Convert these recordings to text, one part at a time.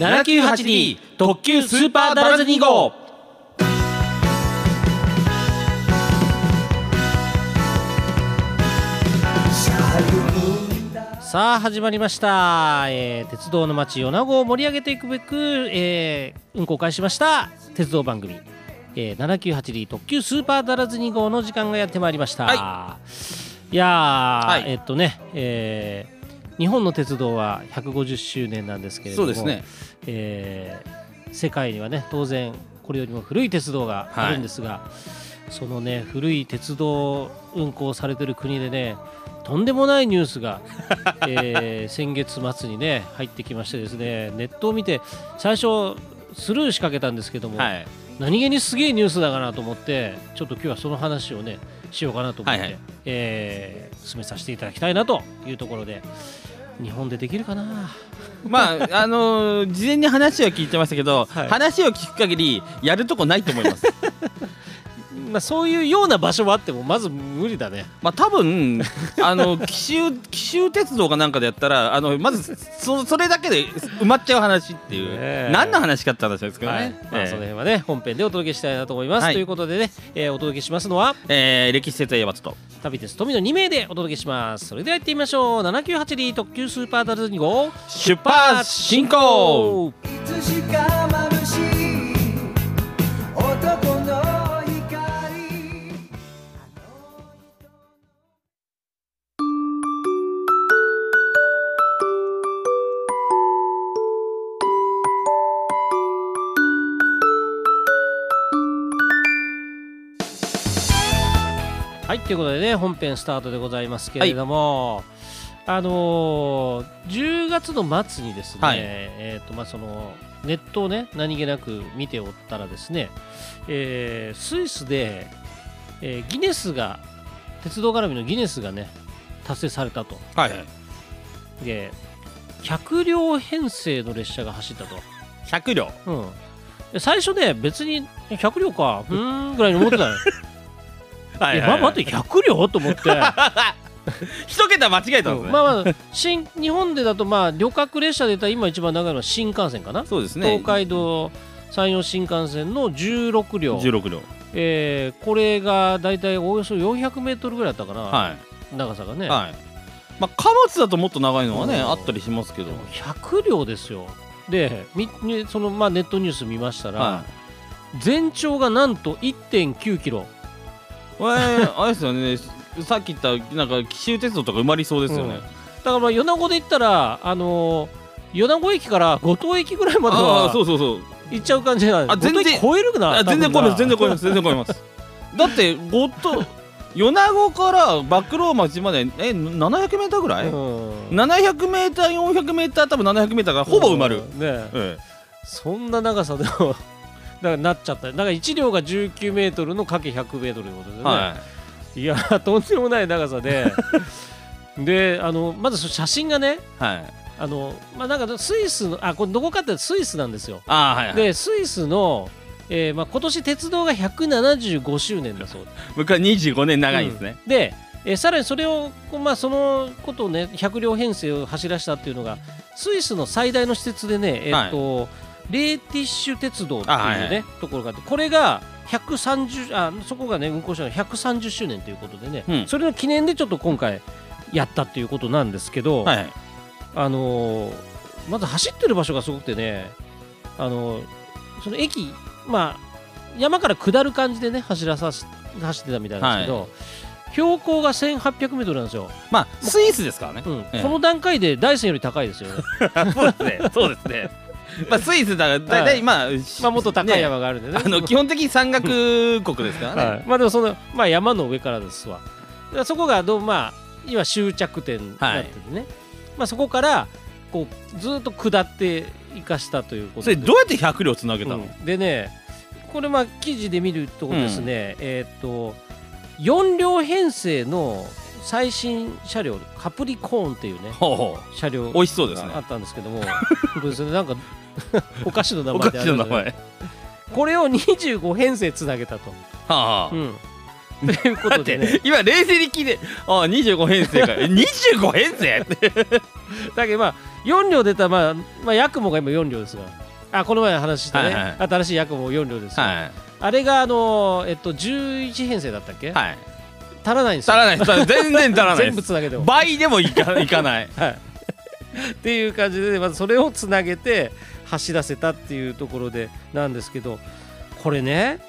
798D 特急スーパーダラズ2号。さあ始まりました、えー鉄道の街米子を盛り上げていくべく、えー運行を開始しました。鉄道番組、えー、798D 特急スーパーダラズ2号の時間がやってまいりました、、はい。やー、はい。えっとね、えー日本の鉄道は150周年なんですけれどもね。えー世界にはね当然これよりも古い鉄道があるんですが、そのね古い鉄道運行されてる国でねとんでもないニュースが、えー先月末にね入ってきましてですねネットを見て最初スルーしかけたんですけども、はい。何気にすげえニュースだかなと思ってちょっと今日はその話をねしようかなと思って、はいはい。えー進めさせていただきたいなというところで日本でできるかな？まああのー事前に話は聞いてましたけど、はい。話を聞く限りやるとこないと思いますまあそういうような場所はあってもまず無理だね。まあ多分あの紀州紀州鉄道かなんかでやったらあのまずそそれだけで埋まっちゃう話っていう、ねえ。何の話かって話ですけどね、はい。まあ、ええ。その辺はね本編でお届けしたいなと思います、はい。ということでね、えーお届けしますのはえー歴史設営バツと旅鉄富の2名でお届けします。それでは行ってみましょう。798D 特急スーパーダル2号。出発進行。いつしか眩しいはいということでね本編スタートでございますけれども、あのー10月の末にですね、はい。えーとまあ、そのネットをね何気なく見ておったらですね、えースイスで、えーギネスが鉄道絡みのギネスがね達成されたと。はい。で100両編成の列車が走ったと、100両。うん、で最初ね別にえ100両か。うーんぐらいに思ってたの よはいえま待って100両と思って。一桁間違えたんですね、まあまあ新日本でだとまあ旅客列車で言ったら今一番長いのは新幹線かな、そうですね。東海道山陽新幹線の16両、16両。えーこれがだいたいおよそ400メートルぐらいだったかな、は長さがね、いはい。まあ貨物だともっと長いのはねうん。あったりしますけど。100両ですよ。でそのまあネットニュース見ましたら、は全長がなんと1.9キロ。い、えー、あれですよね。さっき言ったなんか紀州鉄道とか埋まりそうですよね、うん。だからまあ米子で言ったらあのー米子駅から五島駅ぐらいまではそうそうそう。行っちゃう感じなんであ全然超えるな？あ全然超えます。全然超えまます。全然超えます。だってごと米子から馬喰町までえ700メーターぐらい、うん。700メーター400メーター多分700メーターがほぼ埋まる、うん。ねえ。そんな長さでもだからなっちゃった。だから1両が19メートルのかけ100メートルということでね、えはい。やとんでもない長さで。であのまず写真がねいはい。あのまあなんかスイスのあこれどこかってスイスなんですよ。はいはい。でスイスの、えーまあ、今年鉄道が175周年だそう。で僕は25年長いですね、で、えーさらにそれを、まあ、そのことをね100両編成を走らせたっていうのがスイスの最大の施設でね、えーとレーティッシュ鉄道っていうね、あはいはい。ところがあってこれが130あそこがね運行したのが130周年ということでね、うん。それの記念でちょっと今回やったっていうことなんですけど、はい。はいあのーまず走ってる場所がすごくてね、あのーその駅、まあ、山から下る感じでね走らさし走ってたみたいなんですけど、標高が1800メートルなんですよ、まあスイスですからね。うん。ええ。この段階で大山より高いですよね、そうですね。そうですねまあスイスだから大体まあ、まあもっと高いね山があるんでね。あの基本的に山岳国ですからね、はい、まあでもその、まあ、山の上からですわ。そこがどうまあ今終着点になっててね、まあそこからこうずっと下っていかしたということで。それどうやって100両つなげたの、うん。でねこれまあ記事で見るとですね、えーっと4両編成の最新車両カプリコーンっていうね車両う美味しそうですね。があったんですけども。これですねなんか お菓子の名お前である。んで菓子の名前。これを25編成つなげたと。はあ、うん。ということでね。今冷静に聞いてああ25編成か。え25編成って。だけどまあ4両出たら、まあ、まあヤクモが今4両ですが。あこの前話したね、はいはい。新しいヤクモ4両ですよ、はい。あれがあのえっと11編成だったっけ、はい。足らないんですよ。足らない。全然足らない全部つなげても。倍でもいかいかない。はい、っていう感じで、まずそれをつなげて走らせたっていうところでなんですけどこれね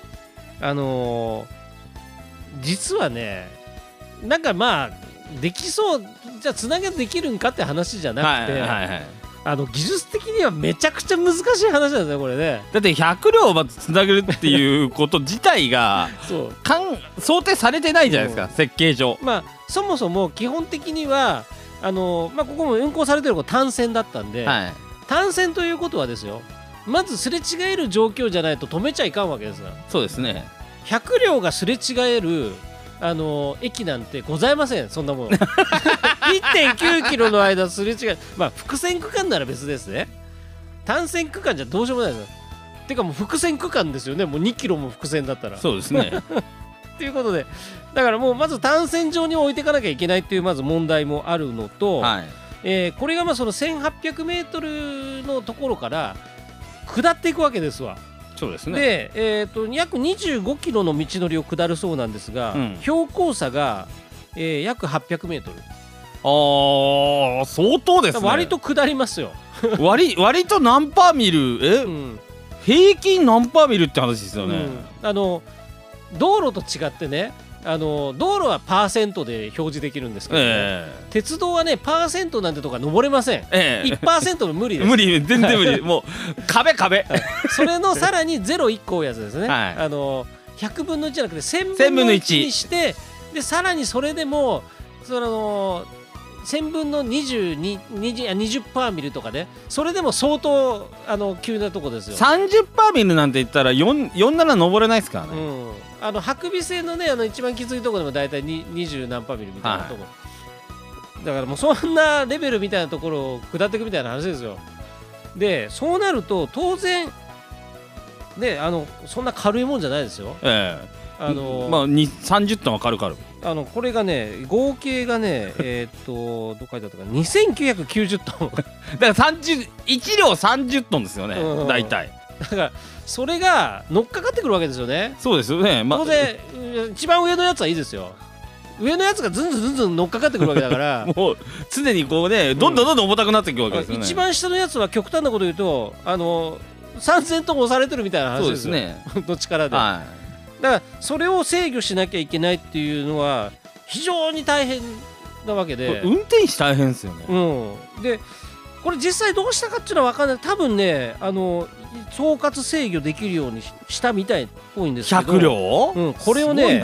あのー実はねなんかまあできそうじゃあつなげできるんかって話じゃなくて、はいはいはいあの技術的にはめちゃくちゃ難しい話なんですねこれね。だって100両をつなげるっていうこと自体が そう。かん想定されてないじゃないですか、うん。設計上。まあそもそも基本的にはあのーまあ、ここも運行されてるのが単線だったんで、はい単線ということはですよまずすれ違える状況じゃないと止めちゃいかんわけですがそうですね。100両がすれ違えるあの駅なんてございませんそんなもの。1.9キロの間すれ違えまあ複線区間なら別ですね。単線区間じゃどうしようもないですよ。てかもう複線区間ですよね。もう2キロも複線だったら。そうですね。ということでだからもうまず単線上に置いていかなきゃいけないっていうまず問題もあるのと、はいえーこれがまあその 1800m のところから下っていくわけですわ。そうですね。で、えー、と約25キロの道のりを下るそうなんですが、うん。標高差が、えー約 800m あー相当ですね。割と下りますよ。割割と何パーミルえ、うん。平均何パーミルって話ですよね、うん。あの道路と違ってねあの道路はパーセントで表示できるんですけど、え鉄道はねパーセントなんてとか登れません。ええ。え1%の無理です。無理全然無理。もう壁壁。それのさらに01個多いやつですね、はい。あの100分の1じゃなくて1000 1000分の分の1 1にしてでさらにそれでもその1000分の22 20あ20パーミルとかね。それでも相当あの急なとこですよ。30パーミルなんて言ったら4 47登れないですからね、うん、あの白尾線のねあの一番きついところでも大体に20何パーミルみたいなとこ、だからもうそんなレベルみたいなところを下っていくみたいな話ですよ。でそうなると当然ねあのそんな軽いもんじゃないですよ。ええ。あの、まあに30トンは軽々あのこれがね合計がね えーっとどっかにあったかな。2990トン。だから30 1両30トンですよね。うん。大体。だからそれが乗っかかってくるわけですよね。そうですよね、ま当然うん一番上のやつはいいですよ。上のやつがずんずんずんずん乗っかかってくるわけだから。もう常にこうねどんどんどんどん重たくなっていくわけですよね、一番下のやつは極端なこと言うとあの3000トン押されてるみたいな話ですすね。本当力で、はだからそれを制御しなきゃいけないっていうのは非常に大変なわけで、運転手大変ですよね、うん、でこれ実際どうしたかっていうのは分かんない。多分ねあの総括制御できるようにししたみたいっぽいんですけど。100両、うんこれをね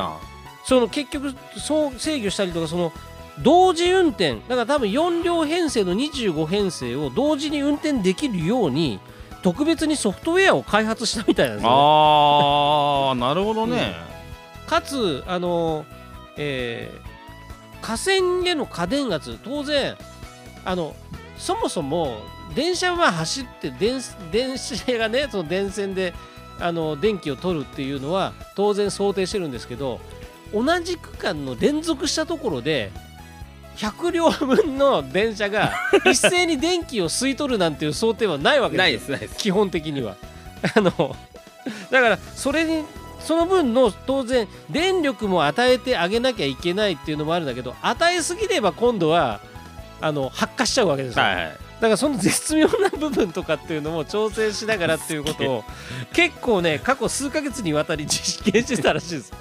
その結局そう制御したりとかその同時運転。だから多分4両編成の25編成を同時に運転できるように特別にソフトウェアを開発したみたいなんですよ、ね、あーなるほどね、かつあの、えー河川への過電圧当然あのそもそも電車は走って電電車がねその電線であの電気を取るっていうのは当然想定してるんですけど同じ区間の連続したところで100両分の電車が 一斉に電気を吸い取るなんていう想定はないわけですよ。ないですないです。基本的には。あのだからそれにその分の当然電力も与えてあげなきゃいけないっていうのもあるんだけど与えすぎれば今度はあの発火しちゃうわけですよ、はいはい。だからその絶妙な部分とかっていうのも調整しながらっていうことを結構ね過去数ヶ月にわたり実験してたらしいです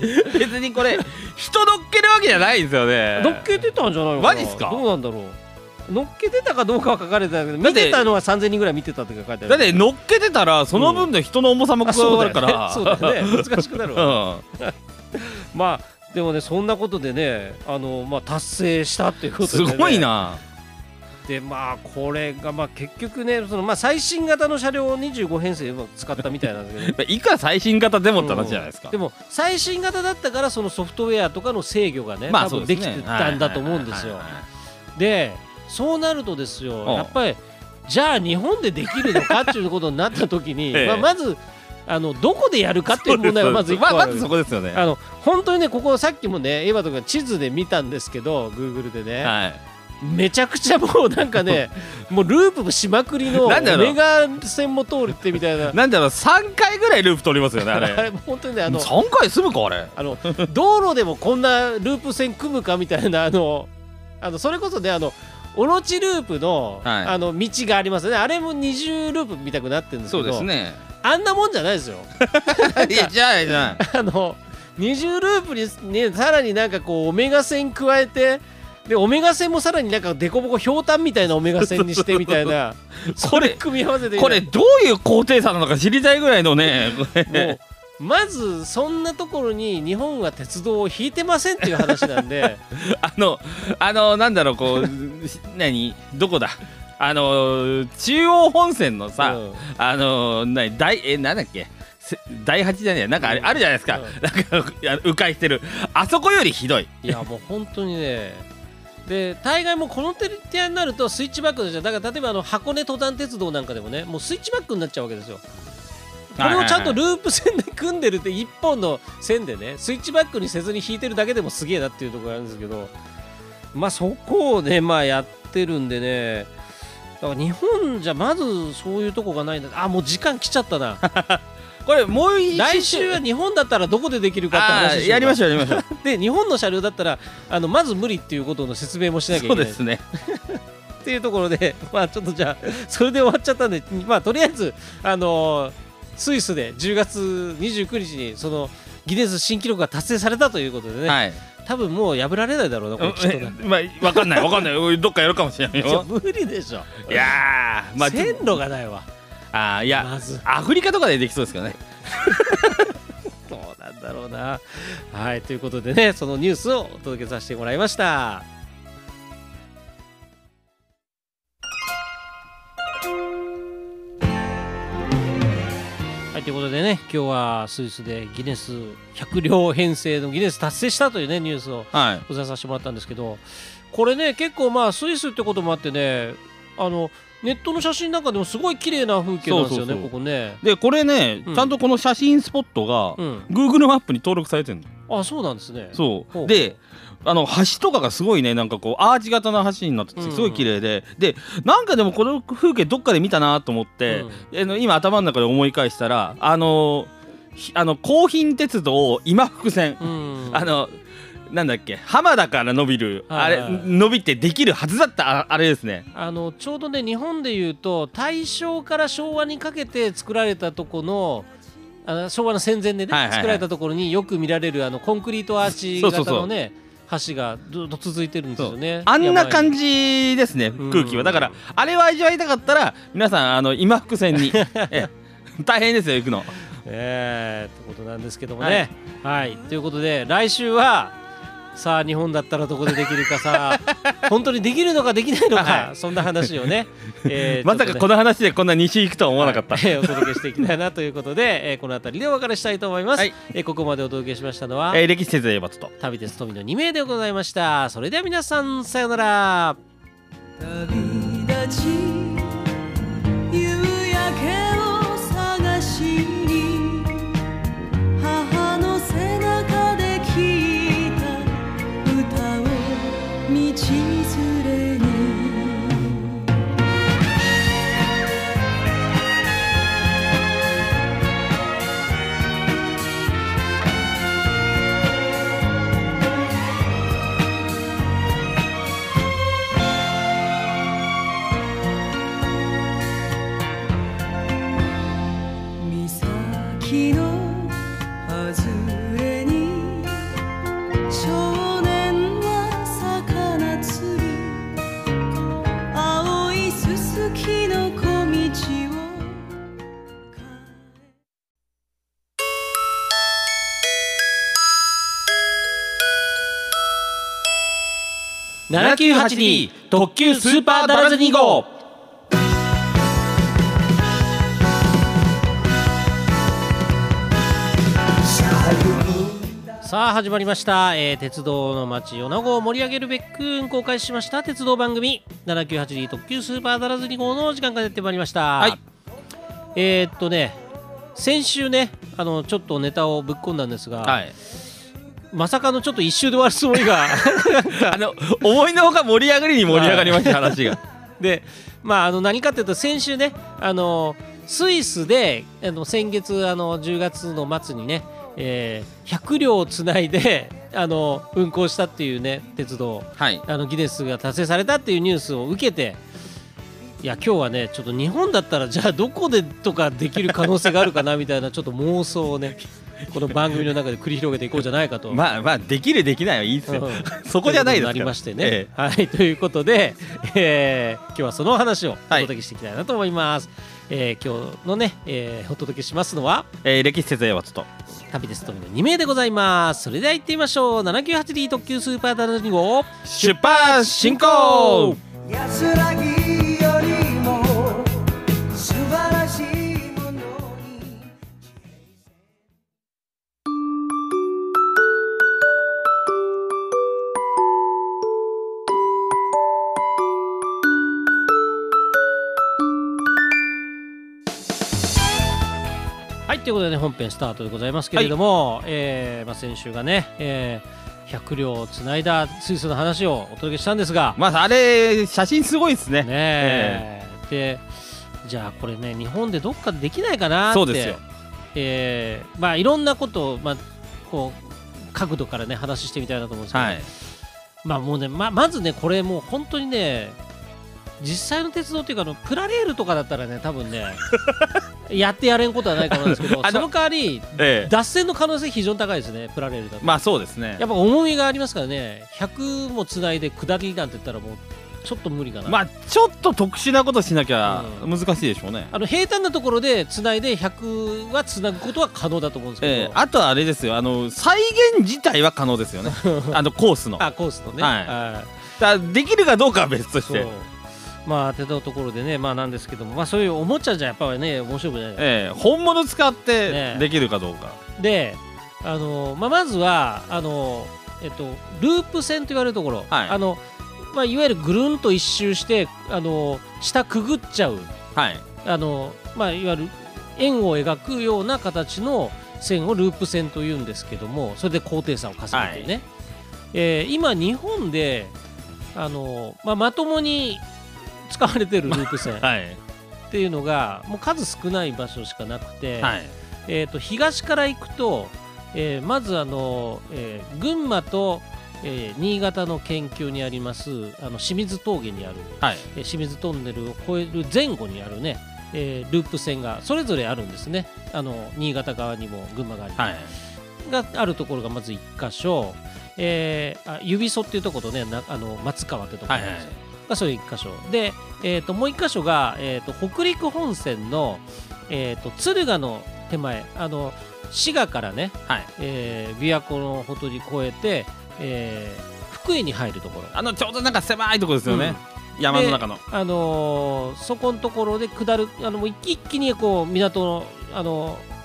別にこれ人乗っけるわけじゃないんですよね。乗っけてたんじゃないのかな。マジっすか？どうなんだろう。乗っけてたかどうかは書かれてないけどだって見てたのは3000人ぐらい見てたって書いてある。だって乗っけてたらその分で人の重さも加わるから、そうだよね。難しくなるわ。うん。まあでもねそんなことでねあの、まあ、達成したっていうことで、ね、すごいなでまあこれがまあ結局ねその、まあ、最新型の車両を25編成を使ったみたいなんですけど。いくら最新型でもって話じゃないですか、でも最新型だったからそのソフトウェアとかの制御がね、まあ多分できてたんだと思うんですよ。でそうなるとですようん。やっぱりじゃあ日本でできるのかっていうことになった時に、ええ。まあ、まずあのどこでやるかっていう問題がまず一個あるまあまずそこですよね。あの本当にねここさっきもねエヴァとか地図で見たんですけど Google でね、はいめちゃくちゃもうなんかね もうループしまくりのメガ線も通るってみたいな。なんだろう3回ぐらいループ取りますよねああれ。れ本当にねあの3回済むかあれ。あの道路でもこんなループ線組むかみたいなあのあのそれこそねあのオロチループの,、はい。あの道がありますよね。あれも二重ループみたくなってるんですけそどうですね。あんなもんじゃないですよ。いやじゃあじゃあ。あの二重ループにねさらになんかこうオメガ線加えてでオメガ線もさらになんかデコボコひょうたんみたいなオメガ線にしてみたいな。これ組み合わせてこれどういう高低差なのか知りたいぐらいのね。まずそんなところに日本は鉄道を引いてませんっていう話なんで。あのあのなんだろうこう 何？どこだ？あの中央本線のさ、うん。あの何？大えなんだっけ？せ第八じゃねえなんかあれ,、うん。あるじゃないですか、なんかいや迂回してる。あそこよりひどい。いやもう本当にねで大概もうこのテリになるとスイッチバックでしょだから例えばあの箱根登山鉄道なんかでもねもうスイッチバックになっちゃうわけですよ。これをちゃんとループ線で組んでるって一本の線でねスイッチバックにせずに引いてるだけでもすげえなっていうところがあるんですけどまあそこをねまあやってるんでねだから日本じゃまずそういうとこがないんだ。あもう時間来ちゃったなこれもう一来週は日本だったらどこでできるかってあ話しやりましょうやりましょう。で日本の車両だったらあのまず無理っていうことの説明もしなきゃいけない。そうですね。っていうところでまあちょっとじゃあそれで終わっちゃったんでまあとりあえずあのースイスで10月29日にそのギネス新記録が達成されたということでね、はい。多分もう破られないだろうな これきっとなまあわかんない。わかんない。どっかやるかもしれないよ。無理でしょ。いやーまあ線路がないわあーいや、まず。アフリカとかでできそうですけどね。どうなんだろうな。はいということでねそのニュースをお届けさせてもらいました。はいということでね今日はスイスでギネス100両編成のギネス達成したというねニュースをはい。お伝えさせてもらったんですけどこれね結構まあスイスってこともあってねあのネットの写真なんかでもすごい綺麗な風景なんですよねここね。でこれね、うん。ちゃんとこの写真スポットが、うん。Google マップに登録されてるの。あそうなんですね。そう。であの橋とかがすごいねなんかこうアーチ型の橋になっててうんすごい綺麗で、でなんかでもこの風景どっかで見たなと思って、あの今頭の中で思い返したらあのひあの京浜鉄道今福線、うん。あのなんだっけ浜田から伸びる、はいはい。あれ伸びてできるはずだったああれですね。あのちょうどね日本でいうと大正から昭和にかけて作られたとこのあの昭和の戦前でね、はいはいはい。作られたところによく見られるあのコンクリートアーチ型のね橋がずっと続いてるんですよね。あんな感じじですねうん空気は。だからあれを味わいたかったら皆さんあの今福線に ええ大変ですよ行くの。えー、ってことなんですけどもね。はい、ということで来週はさあ日本だったらどこでできるかさ 本当にできるのかできないのか、はいそんな話をね、えー まさかこの話でこんな西行くとは思わなかった、はいえーお届けしていきたいなということで、えーこの辺りでお別れしたいと思います、はい。えーここまでお届けしましたのは、えー歴史先生バツと旅鉄富の2名でございました。それでは皆さんさようなら。旅立ち7 9 8 d 特急スーパーダラズ2号。さあ始まりました、えー鉄道の街米子を盛り上げるべく公開しました。鉄道番組 798D 特急スーパーダラズ2号の時間がやってまいりました。はい。えーっとね先週ねあのちょっとネタをぶっ込んだんですが、はいまさかのちょっと一周で終わるつもりが。あの思いのほか盛り上がりに盛り上がりました話が。でまああの何かっていうと先週ねあのスイスであの先月あの10月の末にね、えー100両をつないであの運行したっていうね鉄道。はい。あのギネスが達成されたっていうニュースを受けていや今日はねちょっと日本だったらじゃあどこでとかできる可能性があるかなみたいなちょっと妄想をね この番組の中で繰り広げていこうじゃないかと。まあまあできるできないはいいですよ、うん そこじゃないですかなりましてね。えはいということで、えー今日はその話をおはい届けしていきたいなと思います。えー今日のね、えーお届けしますのはえー歴史説明はちょっと旅ですとみの2名でございます。それでは行ってみましょう。798D 特急スーパーダラ2号出発進行安らぎ本編スタートでございますけれども、えーまあ、先週がね、えー100両つないだスイスの話をお届けしたんですが、まああれ写真すごいですね。ねえ。でじゃあこれね日本でどっかでできないかなって。そうですよ。えーまあいろんなことを、まあ、こう角度からね話してみたいなと思うんですけど、はい。まあもうねままずねこれもう本当にね実際の鉄道っていうかあのプラレールとかだったらね多分ね やってやれんことはないかもですけどその代わりええ。脱線の可能性非常に高いですねプラレールだと、まあそうですね。やっぱ重みがありますからね100もつないで下りなんて言ったらもうちょっと無理かな、まあちょっと特殊なことしなきゃうん。難しいでしょうね、あの平坦なところでつないで100はつなぐことは可能だと思うんですけど、ええ。あとはあれですよ。あの再現自体は可能ですよね。あのコースの。あコースのね、はい。だできるかどうかは別としてまあ当てたところでねまあなんですけどもまあそういうおもちゃじゃやっぱりね面白くない、ええ本物使ってね。できるかどうか、であの、まあ、まずはあの、えっと、ループ線と言われるところ、はい。あのまあ、いわゆるぐるんと一周してあの下くぐっちゃう。はい。あの、まあ、いわゆる円を描くような形の線をループ線というんですけどもそれで高低差を稼ぐというね、えー今日本であの、まあ、まともに使われてるループ線。っはい。ていうのがもう数少ない場所しかなくて、はい。えー、と東から行くと、えーまずあの、えー群馬と、えー新潟の県境にありますあの清水峠にある、はい。えー清水トンネルを越える前後にあるね、えーループ線がそれぞれあるんですね。あの新潟側にも群馬側にも、はい。があるところがまず1箇所、えーあ指曽っていうところとねなあの松川ってところがあるんですよ、がそれ1箇所。で、えー、ともう1箇所が、えー、と北陸本線の、えー、と敦賀の手前。あの滋賀からね、はい。えー、琵琶湖のほとり越えて、えー福井に入るところ。あのちょうどなんか狭いところですよね、山の中の。あのーそこのところで下るあのもう一気一気にこう港の、あのー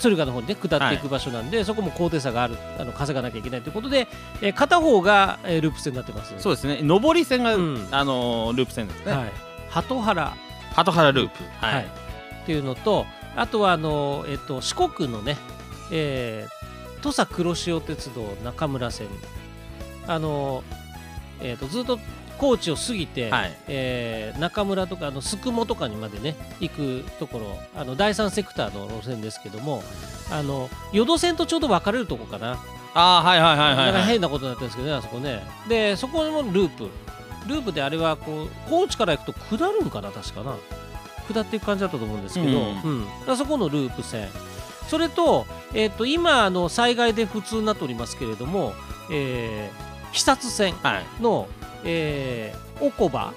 敦賀の方にね下っていく場所なんで、そこも高低差があるあの稼がなきゃいけないということで、えー片方が、えーループ線になってますそうですね。上り線が、うん。あのーループ線ですね、はい、鳩原、鳩原ループ。はい、はい。っていうのとあとはあのー、えっと四国のね、えー土佐黒潮鉄道中村線。あのーえっとずっと高知を過ぎて、はい。えー中村とかあの宿毛とかにまでね行くところあの第三セクターの路線ですけどもあの淀線とちょうど分かれるとこかな、ああはいはいはいはい、だからはい、変なことになってるんですけどねあそこね。でそこもループ。ループであれはこう高知から行くと下るんかな確かな。下っていく感じだったと思うんですけど、うん。うん。そこのループ線。それと,、えー、と今あの災害で普通になっておりますけれども、えー、肥薩線はい。の、えー、おこば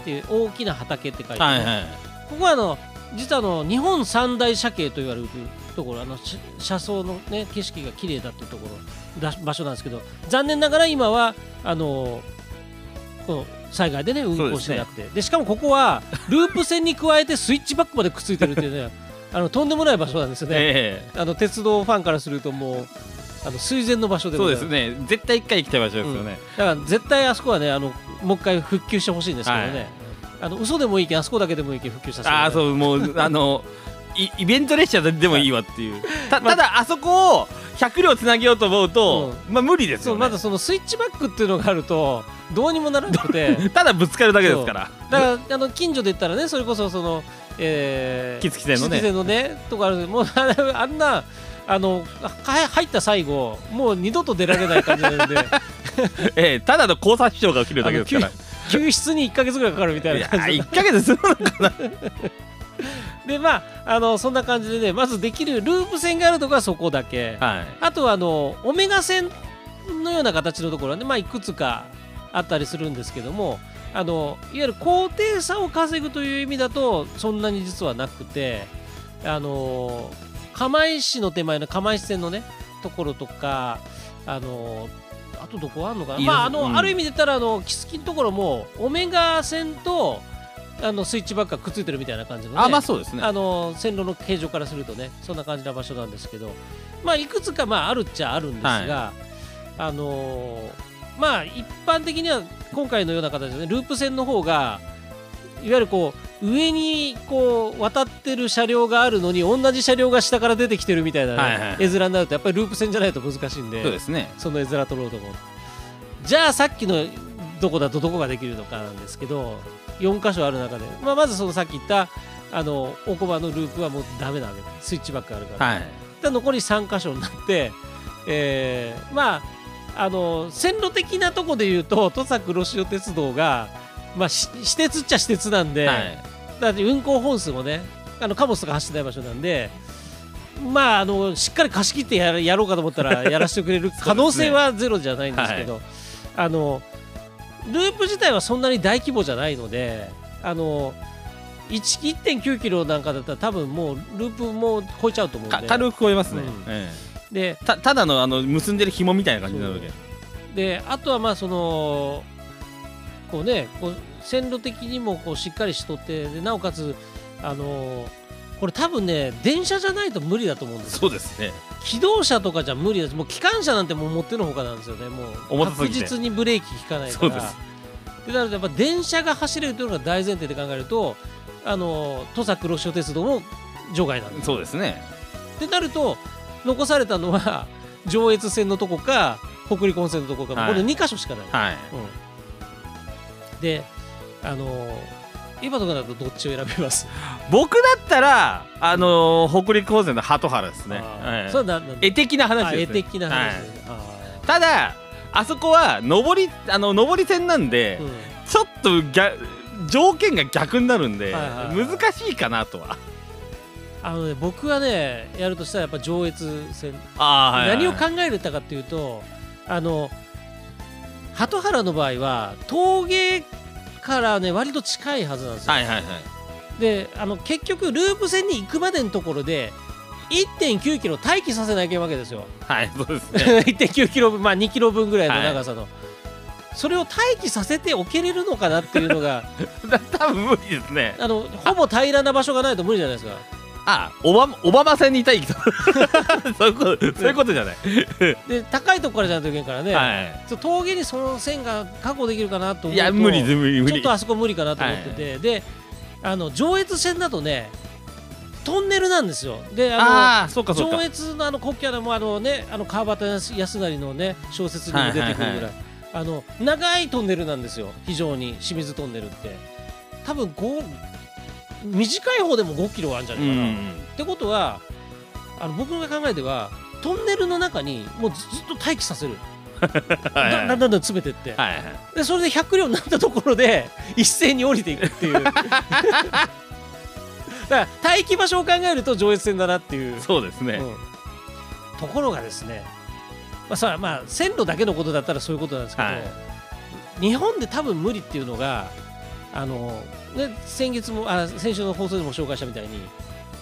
っていう大きな畑って書いてある、はいはい。ここはあの実はあの日本三大斜景と言われるところあのし車窓の、ね、景色が綺麗だっていうところだ場所なんですけど残念ながら今はあのこの災害でね運行してなくて。で,、しかもここはループ線に加えてスイッチバックまでくっついてるっていうねあのとんでもない場所なんですよね、え。あの鉄道ファンからするともうあの垂涎の場所えそうです。ですね。絶対一回行きたい場所ですよね、だから絶対あそこはねあのもう一回復旧してほしいんですけどね、はい。あの嘘でもいいけんあそこだけでもいいけん復旧させてああそうもうあのイイベント列車でもいいわっていう。たただあそこを100両つなげようと思うと、まあ無理ですよね。そうまずそのスイッチバックっていうのがあるとどうにもならなくて。ただぶつかるだけですから。だからあの近所で言ったらねそれこそその、えー、木月線のね。のねとかあるもうああんなあのか入った最後もう二度と出られない感じなんで。ええただの交差視聴が起きるだけですから。救出に1か月ぐらいかかるみたいな感じ。1ヶ月するのかな。でまああのそんな感じでねまずできるループ線があるとこはそこだけ、はい。あとはあのオメガ線のような形のところはね、まあ、いくつかあったりするんですけどもあのいわゆる高低差を稼ぐという意味だとそんなに実はなくてあの釜石の手前の釜石線のねところとかあのあとどこあんのかな？まああの、うん。ある意味で言ったらあのキスキのところもオメガ線とあのスイッチバックがくっついてるみたいな感じの、ね、あまあそうですね。あの線路の形状からするとねそんな感じな場所なんですけどまあいくつかまああるっちゃあるんですが、あのーまあ一般的には今回のような形でねループ線の方がいわゆるこう上にこう渡ってる車両があるのに同じ車両が下から出てきてるみたいなね、はいはいはい。絵面になるとやっぱりループ線じゃないと難しいんで。そうですね。その絵面取ろうと思うじゃあさっきのどこだとどこができるのかなんですけど4箇所ある中で、まあ、まずそのさっき言ったあの大駒のループはもうダメなスイッチバックあるから、はい。で残り3箇所になって、えーまああの線路的なとこで言うと土佐黒潮鉄道が、まあ、し私鉄っちゃ私鉄なんで、はい。だって運行本数もねあの貨物とか走ってない場所なんでまああのしっかり貸し切ってやるやろうかと思ったら やらせてくれる可能性はゼロじゃないんですけどあのループ自体はそんなに大規模じゃないのであの1 1.9キロなんかだったら多分もうループも超えちゃうと思うんで。か軽く超えますね、うん。えでえたただのあの結んでる紐みたいな感じになるわけ。であとはまあそのこうねこう線路的にもこうしっかりしとってでなおかつあのこれ多分ね電車じゃないと無理だと思うんですよ。そうですね。機動車とかじゃ無理です。もう機関車なんてもう持ってのほかなんですよね。もう確実にブレーキ効かないから。そうです。でなるとやっぱ電車が走れるというのが大前提で考えるとあの土佐黒潮鉄道も除外なんですそうですね。ってなると残されたのは上越線のとこか北陸本線のとこか、はい。この2箇所しかない、はい。うん、であのー今とかだとどっちを選びます？僕だったらあのー北陸高専の鳩原ですね、はいそれはななん絵的な話です、ね、的な話。はい。ただあそこは上りあの上り線なんでー、うん。ちょっと逆条件が逆になるんで、はいはいはい。難しいかなとは。あのね僕はねやるとしたらやっぱ上越線、あーはいはい何を考えれたかっていうとあの鳩原の場合は峠からね割と近いはずなんですよ、はいはいはい。であの結局ループ線に行くまでのところで1.9キロ待機させなきゃいけないわけですよ。はいそうですね。1.9キロ分まあ2キロ分ぐらいの長さの、それを待機させておけれるのかなっていうのがだ 多分無理ですね。あのほぼ平らな場所がないと無理じゃないですかあオバオバマ線にいたい人。そういうことそういうことじゃない、で高いとこからじゃないといけんからね、はそう峠にその線が確保できるかなと思うといいや無理無理無理。ちょっとあそこ無理かなと思ってて、であの上越線だとねトンネルなんですよ。であの上越のあの国境でもあのねあの川端康成のね小説にも出てくるぐらい,、はいはいあの長いトンネルなんですよ。非常に清水トンネルって。多分5短い方でも5キロあるんじゃうないかな、っんてことはあの僕の考えではトンネルの中にもうずずっと待機させる。はいだだんだんだん詰めてって、はいはい。でそれで100両になったところで一斉に降りていくっていう。だから待機場所を考えると上越線だなっていう、そうですね、うん。ところがですね、まあ、それはまあ線路だけのことだったらそういうことなんですけど、はい。日本で多分無理っていうのがあの、ね、先月もあ先週の放送でも紹介したみたいに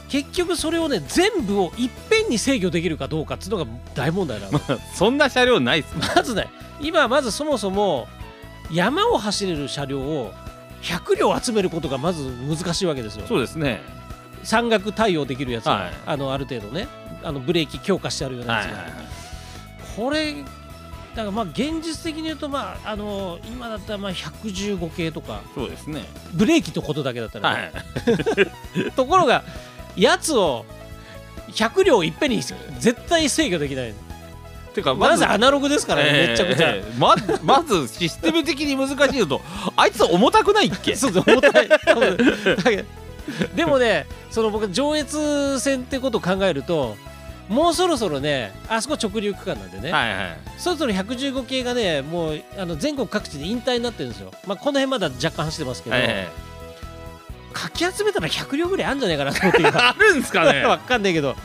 結局それをね全部をいっぺんに制御できるかどうかっていうのが大問題なの。そんな車両ないっすまずね今まずそもそも山を走れる車両を100両集めることがまず難しいわけですよ。そうですね。山岳対応できるやつが、はい。あのある程度ねあのブレーキ強化してあるようなやつが、はいはいはい。これだからまあ現実的に言うとまああの今だったらまあ115系とか。そうですね。ブレーキとことだけだったらはね、い。ところがやつを100両いっぺんに絶対制御できない。てかまずまずアナログですからね、めっちゃくちゃ、ええままずシステム的に難しいのと あいつ重たくないっけ？そう重たい。でもねその僕上越線ってことを考えるともうそろそろねあそこ直流区間なんでね、はいはい。そろそろ115系がねもうあの全国各地で引退になってるんですよ、まあ、この辺まだ若干走ってますけど、はいはい。かき集めたら100両ぐらいあるんじゃないかなと思って今。あるんすかね。わかんないけど。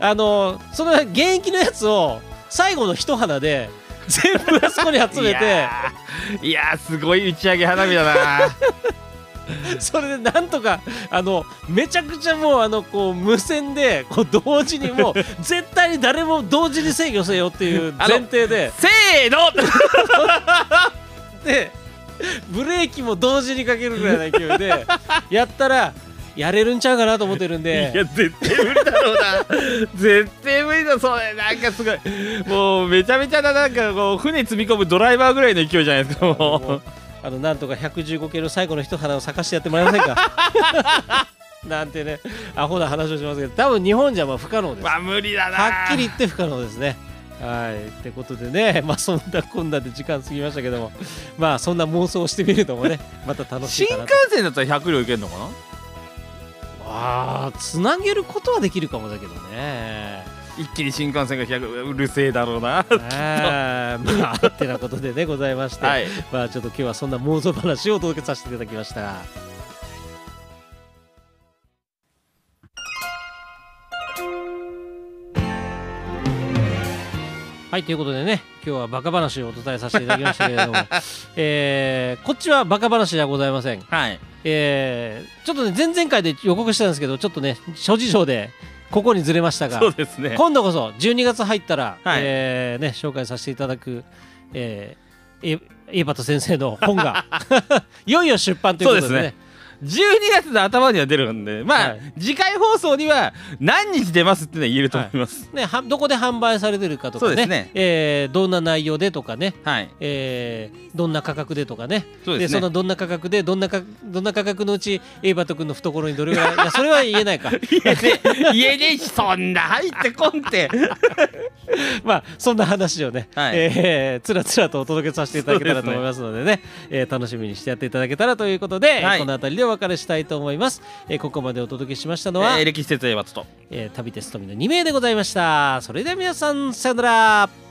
あのその現役のやつを最後の一花で全部あそこに集めいて いやーすごい打ち上げ花火だな それでなんとかあのめちゃくちゃもうあのこう無線でこう同時にもう 絶対に誰も同時に制御せよっていう前提で。せーの！でブレーキも同時にかけるぐらいの勢いでやったらやれるんちゃうかなと思ってるんいでや絶対無理だろうな。絶対無理だそれ。なんかすごい。もうめちゃめちゃななんかこう船積み込むドライバーぐらいの勢いじゃないですかももうあのなんとか115系の最後の一花を咲かしてやってもらえませんか？なんてねアホな話をしますけど多分日本じゃまあ不可能ですうまあ無理だなはっきり言って不可能ですね。はいってことでね、まあそんなこんなで時間過ぎましたけども、まあそんな妄想をしてみるのもね、また楽しい新幹と。線だったら100両いけるのかな？ああ、つなげることはできるかもだけどね。一気に新幹線が100うるせえだろうな。まあってなことでねございまして、はい。まあちょっと今日はそんな妄想話をお届けさせていただきました。はいということでね今日はバカ話をお伝えさせていただきましたけれども、えーこっちはバカ話ではございません、はい。えーちょっとね前々回で予告したんですけどちょっとね諸事情でここにずれましたがそうですね。今度こそ12月入ったら、はい。えーね、紹介させていただく、えー、エバト先生の本が いよいよ出版ということですね12月の頭には出るんでまあ、はい。次回放送には何日出ますってのは言えると思います。ね、はどこで販売されてるかとかねそうですね。えーどんな内容でとかね、はい。えーどんな価格でとかねそうですね。そのどんな価格でどんなかどんな価格のうちエイバト君の懐にどれぐらいいやそれは言えないか。言えね言えねえしそんな入ってこんって。まあそんな話をね、はい。えーつらつらとお届けさせていただけたらと思いますのでねえー楽しみにしてやっていただけたらということで、はい。この辺りでお別れしたいと思います、えーここまでお届けしましたのは、えー歴史説明松と。えー旅テストミの2名でございました。それでは皆さんさよなら